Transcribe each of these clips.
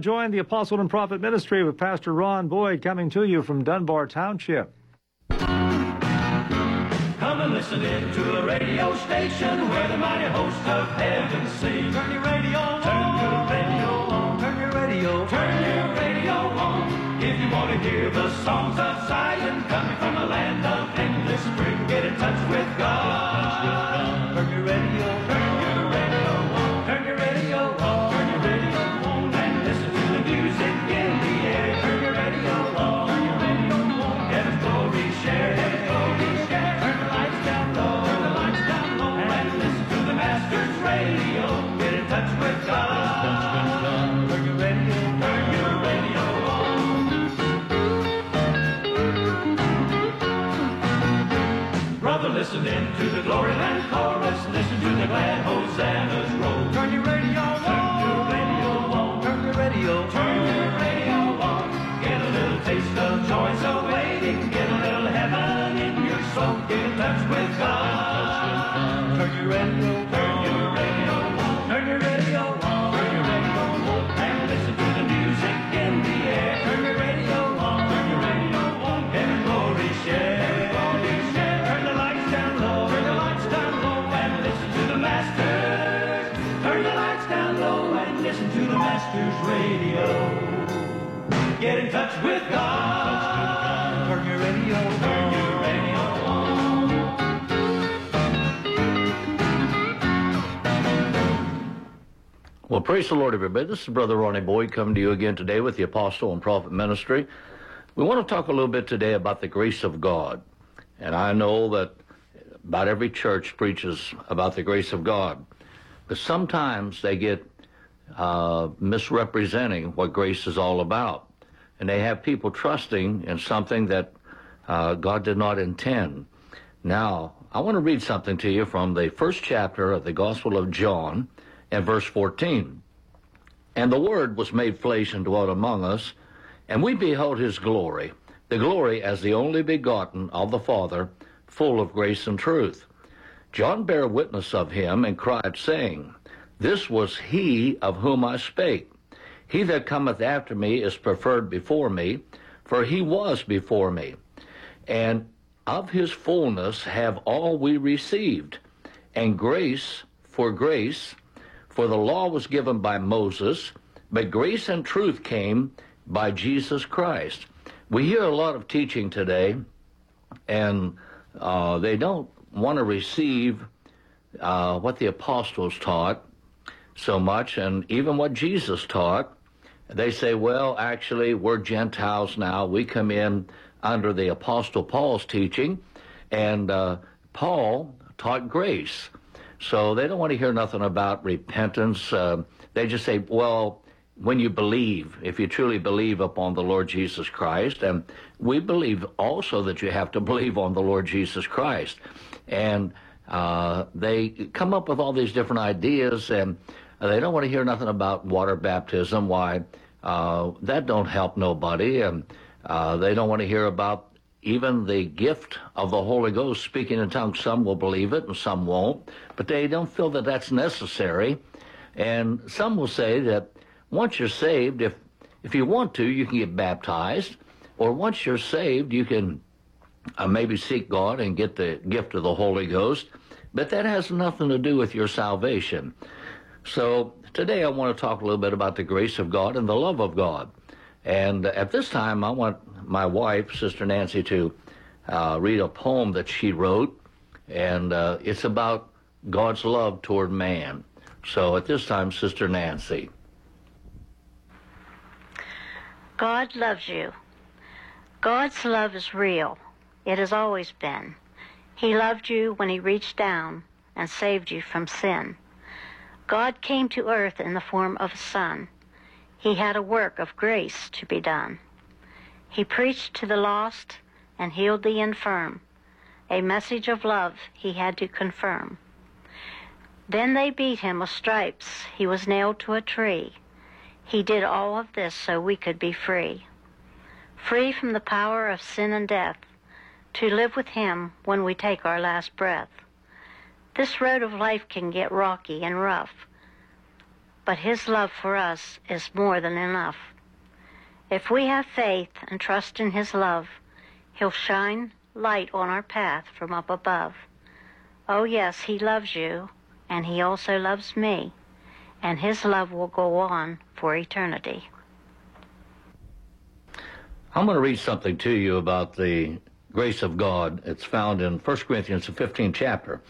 Join the Apostle and Prophet Ministry with Pastor Ron Boyd coming to you from Dunbar Township. Come and listen in to a radio station where the mighty hosts of heaven sing. Turn your radio on. Turn your radio on. Turn your radio. Turn your radio on. If you want to hear the songs of Zion coming from a land of endless spring, get in touch with God. Touch with God. Turn your radio. Turn your radio on. Well, praise the Lord, everybody. This is Brother Ronnie Boyd coming to you again today with the Apostle and Prophet Ministry. We want to talk a little bit today about the grace of God. And I know that about every church preaches about the grace of God. But sometimes they get uh, misrepresenting what grace is all about. And they have people trusting in something that uh, God did not intend. Now, I want to read something to you from the first chapter of the Gospel of John and verse 14. And the Word was made flesh and dwelt among us, and we beheld his glory, the glory as the only begotten of the Father, full of grace and truth. John bare witness of him and cried, saying, This was he of whom I spake. He that cometh after me is preferred before me, for he was before me. And of his fullness have all we received, and grace for grace. For the law was given by Moses, but grace and truth came by Jesus Christ. We hear a lot of teaching today, and uh, they don't want to receive uh, what the apostles taught so much, and even what Jesus taught. They say, well, actually, we're Gentiles now. We come in under the Apostle Paul's teaching, and uh, Paul taught grace. So they don't want to hear nothing about repentance. Uh, they just say, well, when you believe, if you truly believe upon the Lord Jesus Christ, and we believe also that you have to believe on the Lord Jesus Christ. And uh, they come up with all these different ideas, and they don't want to hear nothing about water baptism. Why? Uh, that don't help nobody. And uh, they don't want to hear about even the gift of the Holy Ghost, speaking in tongues. Some will believe it and some won't, but they don't feel that that's necessary. And some will say that once you're saved, if if you want to, you can get baptized, or once you're saved, you can uh, maybe seek God and get the gift of the Holy Ghost. But that has nothing to do with your salvation. So today I want to talk a little bit about the grace of God and the love of God. And at this time, I want my wife, Sister Nancy, to uh, read a poem that she wrote, and uh, it's about God's love toward man. So at this time, Sister Nancy. God loves you. God's love is real. It has always been. He loved you when He reached down and saved you from sin. God came to earth in the form of a son. He had a work of grace to be done. He preached to the lost and healed the infirm. A message of love he had to confirm. Then they beat him with stripes. He was nailed to a tree. He did all of this so we could be free. Free from the power of sin and death, to live with him when we take our last breath. This road of life can get rocky and rough, but His love for us is more than enough. If we have faith and trust in His love, He'll shine light on our path from up above. Oh, yes, He loves you, and He also loves me, and His love will go on for eternity. I'm going to read something to you about the grace of God. It's found in 1 Corinthians, the 15th chapter.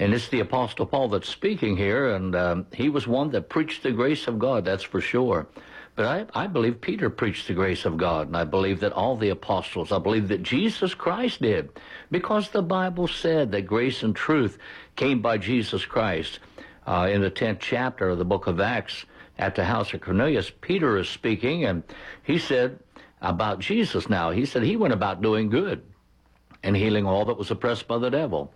And it's the Apostle Paul that's speaking here, and um, he was one that preached the grace of God, that's for sure. But I, I believe Peter preached the grace of God, and I believe that all the apostles, I believe that Jesus Christ did, because the Bible said that grace and truth came by Jesus Christ. Uh, in the 10th chapter of the book of Acts, at the house of Cornelius, Peter is speaking, and he said about Jesus now, he said he went about doing good and healing all that was oppressed by the devil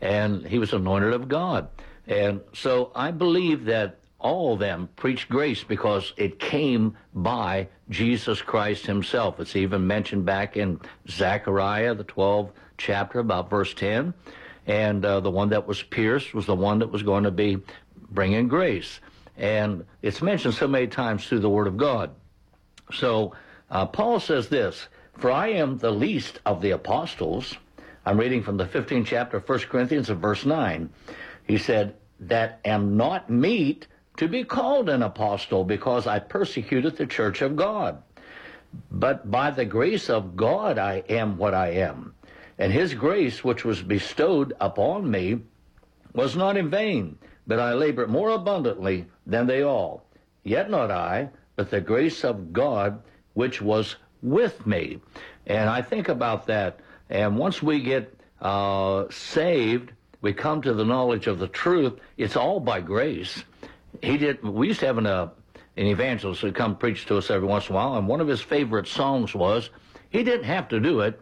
and he was anointed of God. And so I believe that all of them preached grace because it came by Jesus Christ himself. It's even mentioned back in Zechariah, the 12th chapter, about verse 10. And uh, the one that was pierced was the one that was going to be bringing grace. And it's mentioned so many times through the Word of God. So uh, Paul says this For I am the least of the apostles I'm reading from the 15th chapter of 1 Corinthians of verse 9. He said, That am not meet to be called an apostle because I persecuted the church of God. But by the grace of God I am what I am. And his grace, which was bestowed upon me, was not in vain, but I labored more abundantly than they all. Yet not I, but the grace of God which was with me. And I think about that and once we get uh, saved, we come to the knowledge of the truth. It's all by grace. He did. We used to have an, uh, an evangelist who come preach to us every once in a while, and one of his favorite songs was, "He didn't have to do it,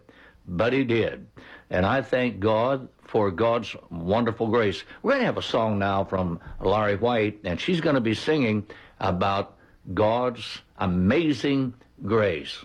but he did." And I thank God for God's wonderful grace. We're going to have a song now from Laurie White, and she's going to be singing about God's amazing grace.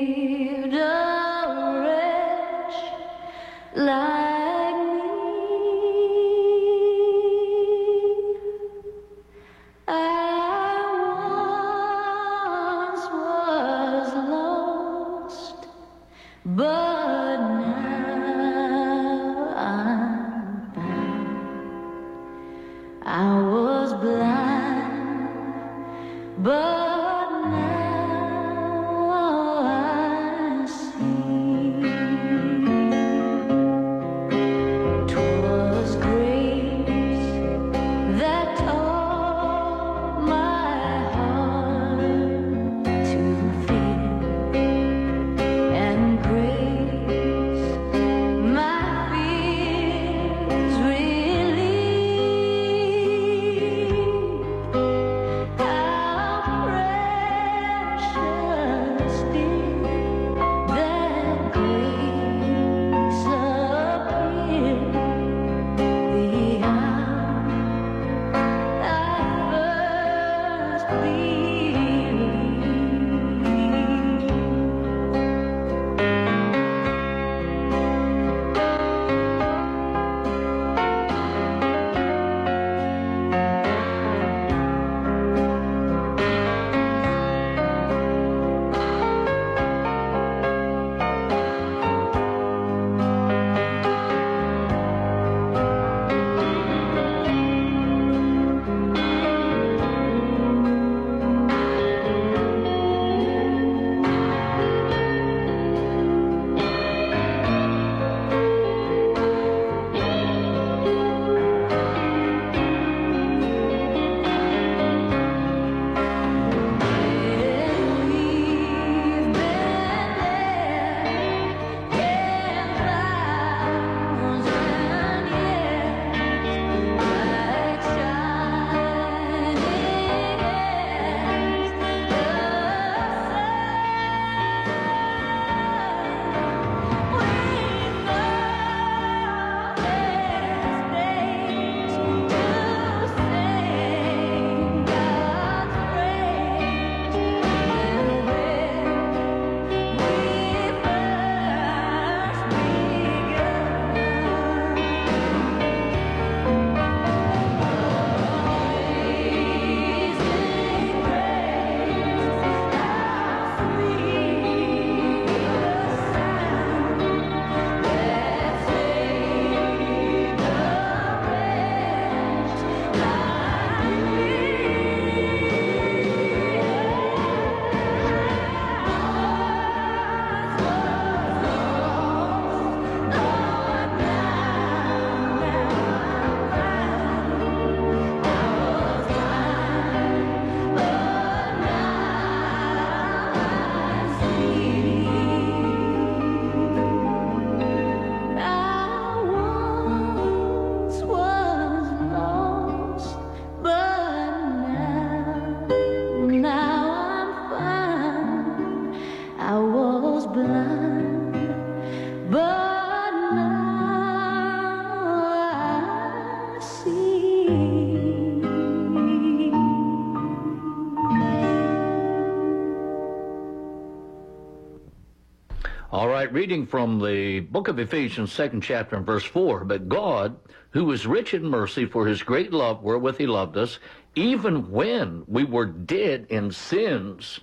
All right, reading from the book of Ephesians, second chapter and verse 4. But God, who is rich in mercy for his great love wherewith he loved us, even when we were dead in sins,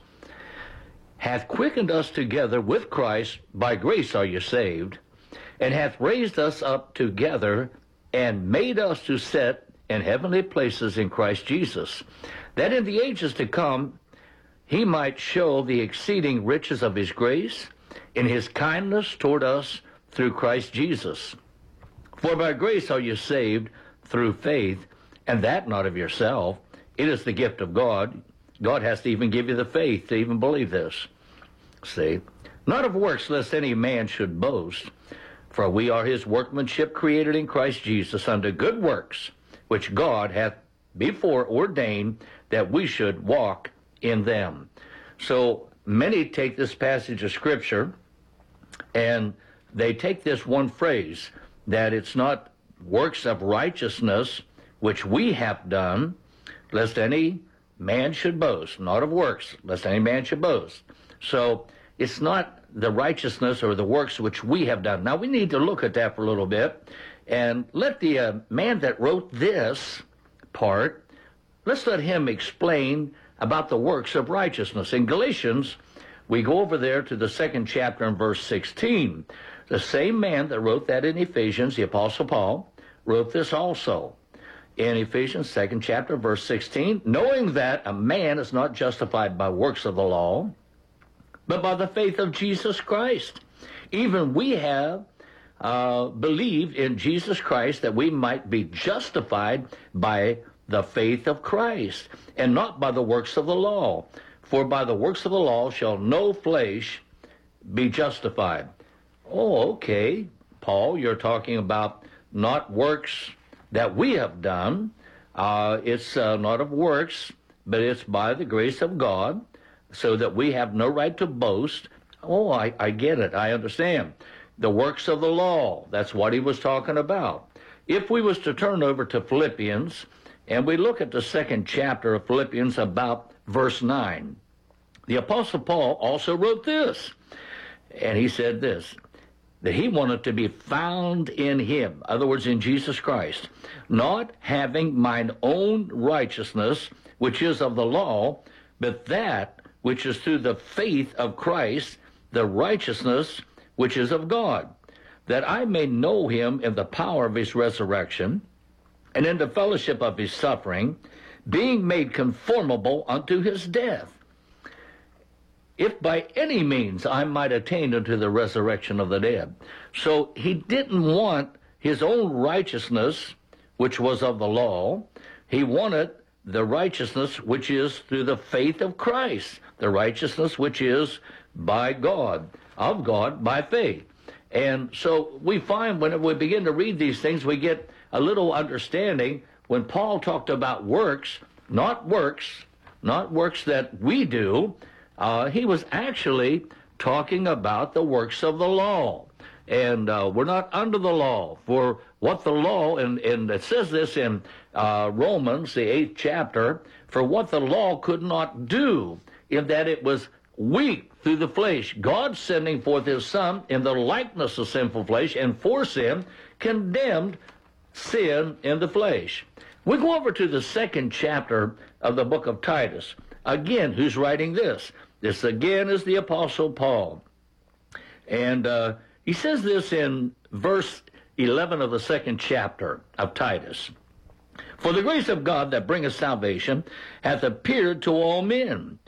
hath quickened us together with Christ. By grace are you saved, and hath raised us up together and made us to sit in heavenly places in Christ Jesus, that in the ages to come he might show the exceeding riches of his grace in his kindness toward us through Christ Jesus. For by grace are you saved through faith, and that not of yourself. It is the gift of God. God has to even give you the faith to even believe this. See? Not of works, lest any man should boast. For we are his workmanship created in Christ Jesus unto good works, which God hath before ordained that we should walk in them. So many take this passage of Scripture and they take this one phrase that it's not works of righteousness which we have done, lest any man should boast, not of works, lest any man should boast. So it's not the righteousness or the works which we have done. Now we need to look at that for a little bit and let the uh, man that wrote this part, let's let him explain about the works of righteousness. In Galatians, we go over there to the second chapter and verse 16. The same man that wrote that in Ephesians, the Apostle Paul, wrote this also in Ephesians, second chapter, verse 16, knowing that a man is not justified by works of the law, but by the faith of Jesus Christ. Even we have uh, believed in Jesus Christ that we might be justified by the faith of Christ, and not by the works of the law. For by the works of the law shall no flesh be justified. Oh, okay, Paul, you're talking about not works that we have done. Uh, it's uh, not of works, but it's by the grace of God, so that we have no right to boast. Oh, I, I get it. I understand. The works of the law, that's what he was talking about. If we was to turn over to Philippians, and we look at the second chapter of Philippians about verse 9, the Apostle Paul also wrote this. And he said this that he wanted to be found in him, other words, in Jesus Christ, not having mine own righteousness, which is of the law, but that which is through the faith of Christ, the righteousness which is of God, that I may know him in the power of his resurrection, and in the fellowship of his suffering, being made conformable unto his death if by any means I might attain unto the resurrection of the dead. So he didn't want his own righteousness, which was of the law. He wanted the righteousness which is through the faith of Christ, the righteousness which is by God, of God by faith. And so we find when we begin to read these things, we get a little understanding when Paul talked about works, not works, not works that we do, uh, he was actually talking about the works of the law. And uh, we're not under the law. For what the law, and, and it says this in uh, Romans, the eighth chapter, for what the law could not do, in that it was weak through the flesh. God sending forth his Son in the likeness of sinful flesh, and for sin, condemned sin in the flesh. We go over to the second chapter of the book of Titus. Again, who's writing this? This again is the Apostle Paul. And uh, he says this in verse 11 of the second chapter of Titus. For the grace of God that bringeth salvation hath appeared to all men,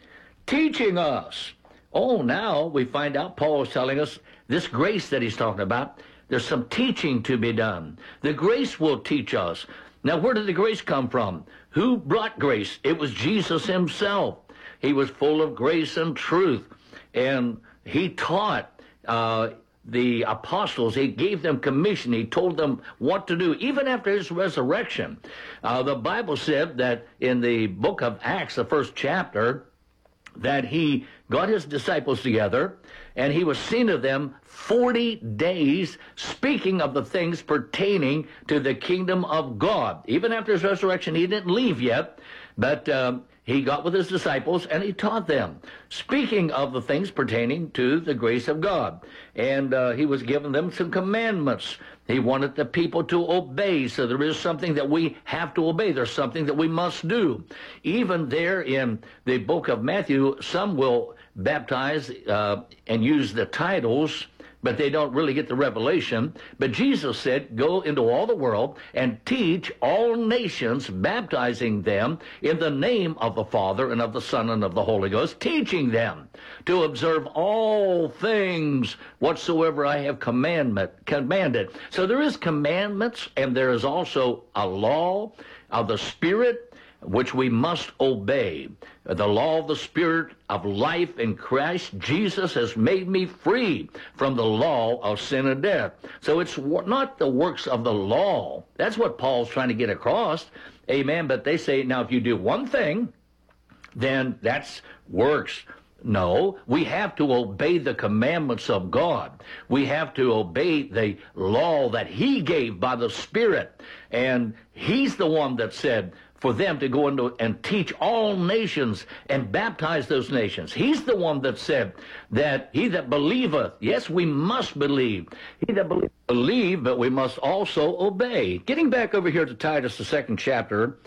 teaching us. Oh, now we find out Paul is telling us this grace that he's talking about, there's some teaching to be done. The grace will teach us. Now, where did the grace come from? Who brought grace? It was Jesus himself. He was full of grace and truth. And he taught uh, the apostles, he gave them commission, he told them what to do, even after his resurrection. Uh, the Bible said that in the book of Acts, the first chapter, that he got his disciples together and he was seen of them 40 days speaking of the things pertaining to the kingdom of God. Even after his resurrection, he didn't leave yet. But um, he got with his disciples and he taught them, speaking of the things pertaining to the grace of God. And uh, he was giving them some commandments. He wanted the people to obey. So there is something that we have to obey. There's something that we must do. Even there in the book of Matthew, some will baptize uh, and use the titles but they don't really get the revelation. But Jesus said, Go into all the world and teach all nations, baptizing them in the name of the Father and of the Son and of the Holy Ghost, teaching them to observe all things whatsoever I have commandment commanded. So there is commandments and there is also a law of the Spirit which we must obey. The law of the Spirit of life in Christ Jesus has made me free from the law of sin and death. So it's not the works of the law. That's what Paul's trying to get across. Amen. But they say, now if you do one thing, then that's works. No, we have to obey the commandments of God. We have to obey the law that He gave by the Spirit. And He's the one that said, for them to go into and teach all nations and baptize those nations. He's the one that said that he that believeth, yes, we must believe. He that believe, believe, but we must also obey. Getting back over here to Titus, the second chapter,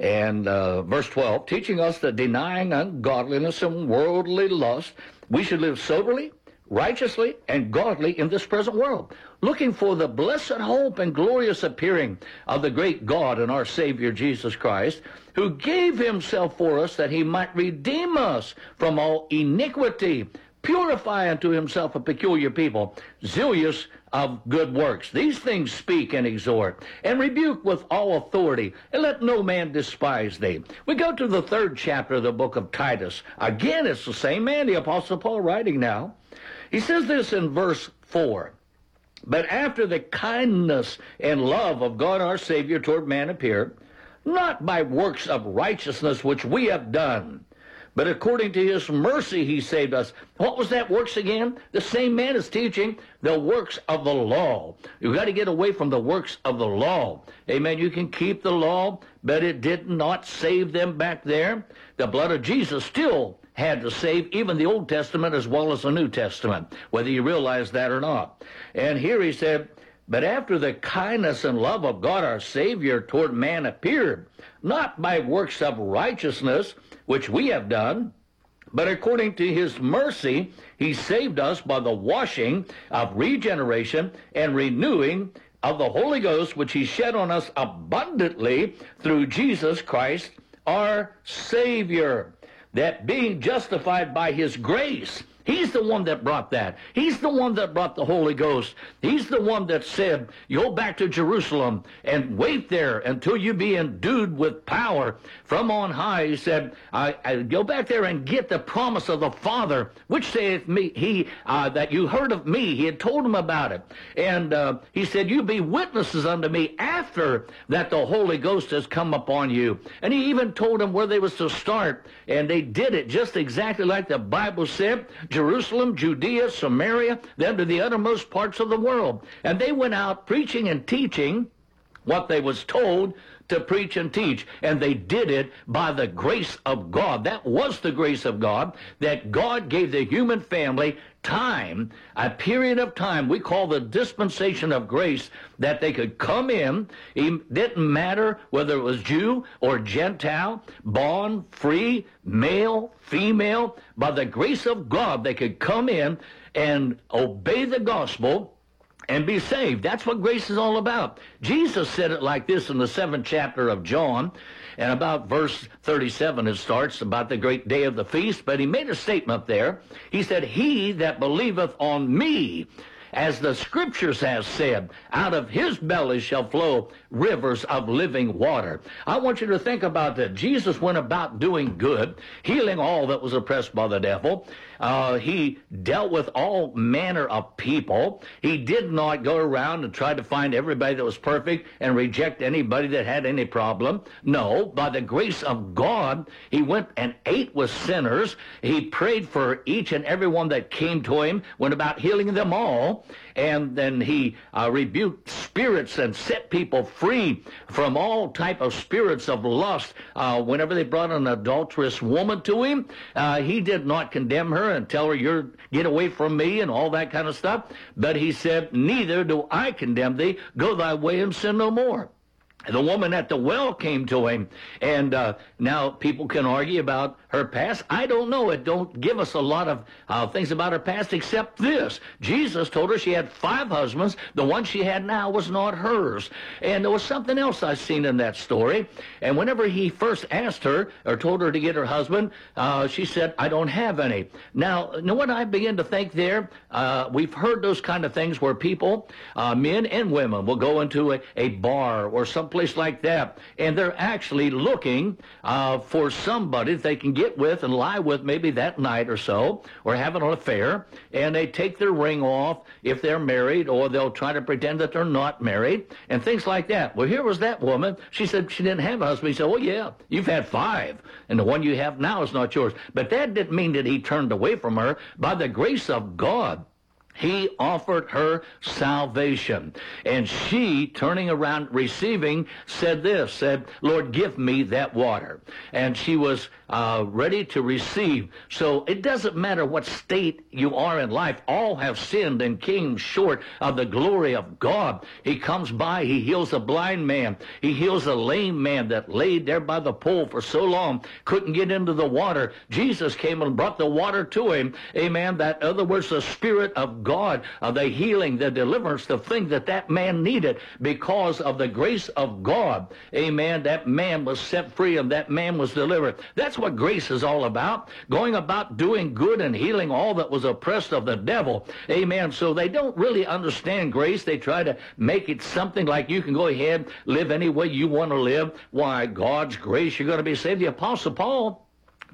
and uh, verse 12, teaching us that denying ungodliness and worldly lust, we should live soberly, righteously, and godly in this present world, looking for the blessed hope and glorious appearing of the great God and our Savior Jesus Christ, who gave himself for us that he might redeem us from all iniquity, purify unto himself a peculiar people, zealous of good works. These things speak and exhort, and rebuke with all authority, and let no man despise thee. We go to the third chapter of the book of Titus. Again, it's the same man, the Apostle Paul writing now. He says this in verse 4. But after the kindness and love of God our Savior toward man appeared, not by works of righteousness which we have done, but according to his mercy he saved us. What was that works again? The same man is teaching the works of the law. You've got to get away from the works of the law. Amen. You can keep the law, but it did not save them back there. The blood of Jesus still had to save even the Old Testament as well as the New Testament, whether you realize that or not. And here he said, but after the kindness and love of God our Savior toward man appeared, not by works of righteousness, which we have done, but according to his mercy, he saved us by the washing of regeneration and renewing of the Holy Ghost, which he shed on us abundantly through Jesus Christ, our Savior that being justified by his grace, He's the one that brought that. He's the one that brought the Holy Ghost. He's the one that said, Go back to Jerusalem and wait there until you be endued with power from on high. He said, I, I Go back there and get the promise of the Father, which saith me, He uh, that you heard of me. He had told him about it. And uh, he said, You be witnesses unto me after that the Holy Ghost has come upon you. And he even told them where they was to start. And they did it just exactly like the Bible said. Jerusalem, Judea, Samaria, then to the uttermost parts of the world. And they went out preaching and teaching what they was told to preach and teach. And they did it by the grace of God. That was the grace of God, that God gave the human family time, a period of time we call the dispensation of grace, that they could come in. It didn't matter whether it was Jew or Gentile, bond, free, male, female. By the grace of God, they could come in and obey the gospel and be saved. That's what grace is all about. Jesus said it like this in the seventh chapter of John, and about verse 37 it starts about the great day of the feast, but he made a statement there. He said, He that believeth on me, as the scriptures has said, out of his belly shall flow rivers of living water. I want you to think about that. Jesus went about doing good, healing all that was oppressed by the devil. Uh, he dealt with all manner of people. He did not go around and try to find everybody that was perfect and reject anybody that had any problem. No, by the grace of God, he went and ate with sinners. He prayed for each and every one that came to him, went about healing them all. And then he uh, rebuked spirits and set people free from all type of spirits of lust. Uh, whenever they brought an adulterous woman to him, uh, he did not condemn her and tell her, "You're get away from me" and all that kind of stuff. But he said, "Neither do I condemn thee. Go thy way and sin no more." The woman at the well came to him, and uh, now people can argue about her past. I don't know. It don't give us a lot of uh, things about her past except this. Jesus told her she had five husbands. The one she had now was not hers. And there was something else I've seen in that story. And whenever he first asked her or told her to get her husband, uh, she said, "I don't have any." Now, you know what I begin to think there? Uh, we've heard those kind of things where people, uh, men and women, will go into a, a bar or someplace like that, and they're actually looking uh, for somebody they can get with and lie with maybe that night or so, or have an affair, and they take their ring off if they're married, or they'll try to pretend that they're not married, and things like that. Well, here was that woman. She said she didn't have a husband. He said, well, yeah, you've had five, and the one you have now is not yours. But that didn't mean that he turned away from her. By the grace of God, he offered her salvation. And she, turning around, receiving, said this, said, Lord, give me that water. And she was uh, ready to receive. So it doesn't matter what state you are in life. All have sinned and came short of the glory of God. He comes by, he heals a blind man. He heals a lame man that laid there by the pool for so long, couldn't get into the water. Jesus came and brought the water to him. Amen. That, other words, the Spirit of God, uh, the healing, the deliverance, the thing that that man needed because of the grace of God. Amen. That man was set free and that man was delivered. That's what grace is all about. Going about doing good and healing all that was oppressed of the devil. Amen. So they don't really understand grace. They try to make it something like you can go ahead, live any way you want to live. Why, God's grace, you're going to be saved. The Apostle Paul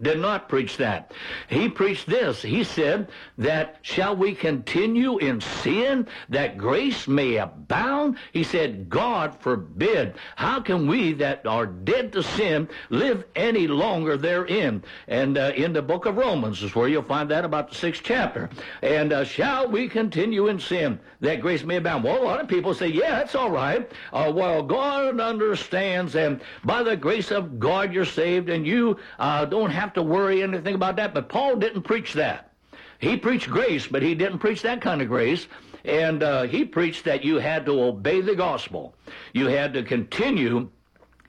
did not preach that. He preached this. He said that shall we continue in sin that grace may abound? He said, God forbid. How can we that are dead to sin live any longer therein? And uh, in the book of Romans is where you'll find that about the sixth chapter. And uh, shall we continue in sin that grace may abound? Well, a lot of people say, yeah, that's all right. Uh, well, God understands, and by the grace of God you're saved, and you uh, don't have have to worry anything about that. But Paul didn't preach that. He preached grace, but he didn't preach that kind of grace. And uh, he preached that you had to obey the gospel. You had to continue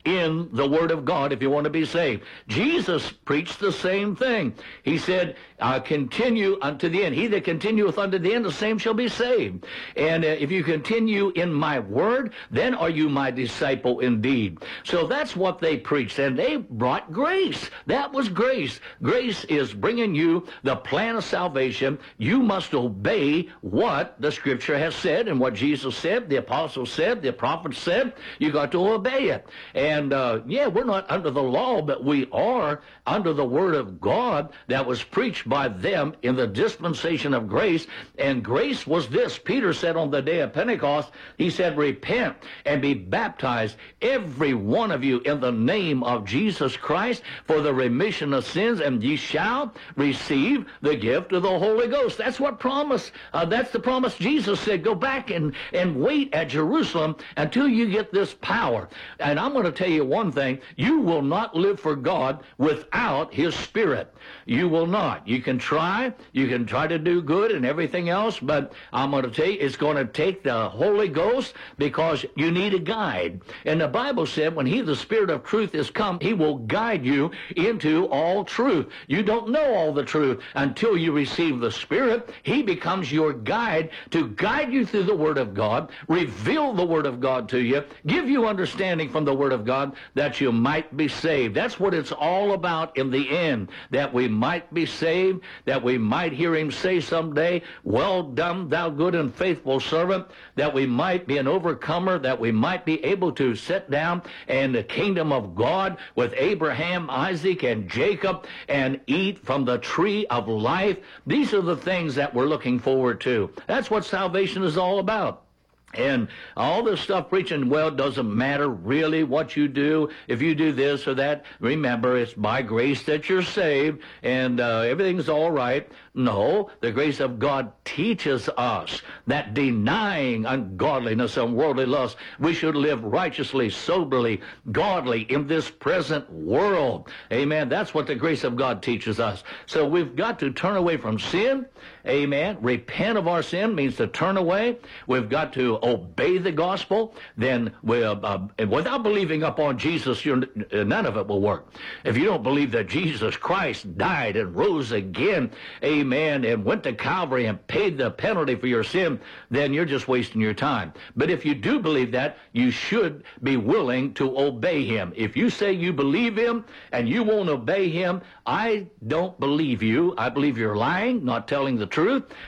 in the Word of God if you want to be saved. Jesus preached the same thing. He said, uh, continue unto the end. He that continueth unto the end, the same shall be saved. And uh, if you continue in my Word, then are you my disciple indeed. So that's what they preached. And they brought grace. That was grace. Grace is bringing you the plan of salvation. You must obey what the Scripture has said and what Jesus said, the apostles said, the prophets said. You got to obey it. And uh, yeah, we're not under the law, but we are under the word of God that was preached by them in the dispensation of grace. And grace was this. Peter said on the day of Pentecost, he said, repent and be baptized, every one of you, in the name of Jesus Christ for the remission of sins, and ye shall receive the gift of the Holy Ghost. That's what promise. Uh, that's the promise Jesus said. Go back and, and wait at Jerusalem until you get this power. And I'm going to tell you one thing. You will not live for God without His Spirit. You will not. You can try. You can try to do good and everything else, but I'm going to tell you, it's going to take the Holy Ghost because you need a guide. And the Bible said when He, the Spirit of truth, is come, He will guide you into all truth. You don't know all the truth until you receive the Spirit. He becomes your guide to guide you through the Word of God, reveal the Word of God to you, give you understanding from the Word of God, that you might be saved. That's what it's all about in the end, that we might be saved, that we might hear him say someday, well done, thou good and faithful servant, that we might be an overcomer, that we might be able to sit down in the kingdom of God with Abraham, Isaac, and Jacob and eat from the tree of life. These are the things that we're looking forward to. That's what salvation is all about. And all this stuff preaching, well, it doesn't matter really what you do. If you do this or that, remember it's by grace that you're saved and uh, everything's all right. No, the grace of God teaches us that denying ungodliness and worldly lust, we should live righteously, soberly, godly in this present world. Amen. That's what the grace of God teaches us. So we've got to turn away from sin. Amen. Repent of our sin means to turn away. We've got to obey the gospel. Then, we, uh, uh, without believing upon Jesus, none of it will work. If you don't believe that Jesus Christ died and rose again, amen, and went to Calvary and paid the penalty for your sin, then you're just wasting your time. But if you do believe that, you should be willing to obey him. If you say you believe him and you won't obey him, I don't believe you. I believe you're lying, not telling the truth,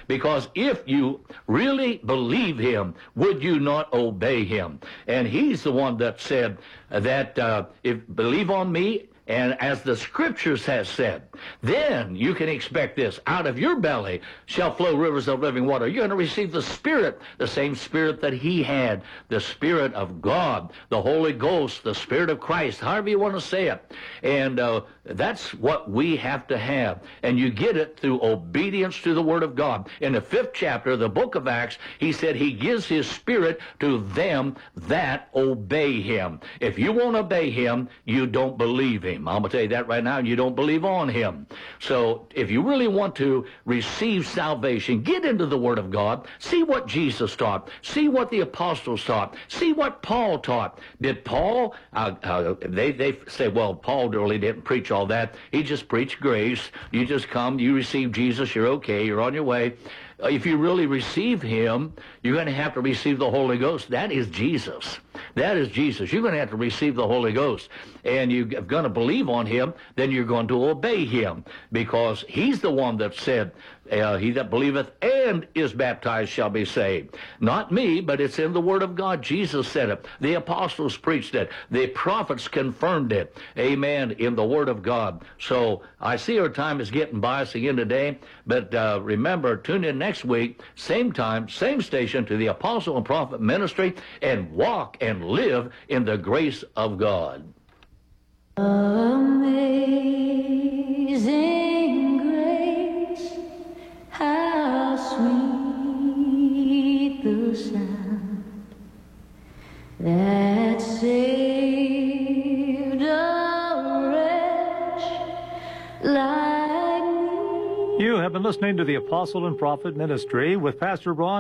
because if you really believe him, would you not obey him? And he's the one that said that uh, if believe on me and as the scriptures has said, then you can expect this. Out of your belly shall flow rivers of living water. You're going to receive the Spirit, the same Spirit that he had, the Spirit of God, the Holy Ghost, the Spirit of Christ, however you want to say it. And uh, that's what we have to have. And you get it through obedience to the Word of God. In the fifth chapter of the book of Acts, he said he gives his Spirit to them that obey him. If you won't obey him, you don't believe him him. I'm going to tell you that right now, you don't believe on him. So if you really want to receive salvation, get into the Word of God. See what Jesus taught. See what the apostles taught. See what Paul taught. Did Paul, uh, uh, they, they say, well, Paul really didn't preach all that. He just preached grace. You just come, you receive Jesus, you're okay, you're on your way. Uh, if you really receive him, you're going to have to receive the Holy Ghost. That is Jesus. That is Jesus. You're going to have to receive the Holy Ghost. And you're going to believe on him, then you're going to obey him because he's the one that said, uh, he that believeth and is baptized shall be saved. Not me, but it's in the Word of God. Jesus said it. The apostles preached it. The prophets confirmed it. Amen. In the Word of God. So I see our time is getting by us again today. But uh, remember, tune in next week, same time, same station to the Apostle and Prophet Ministry, and walk and live in the grace of God. Amazing grace, how sweet the sound that saved a wretch like have been listening to the Apostle and Prophet Ministry with Pastor Ron.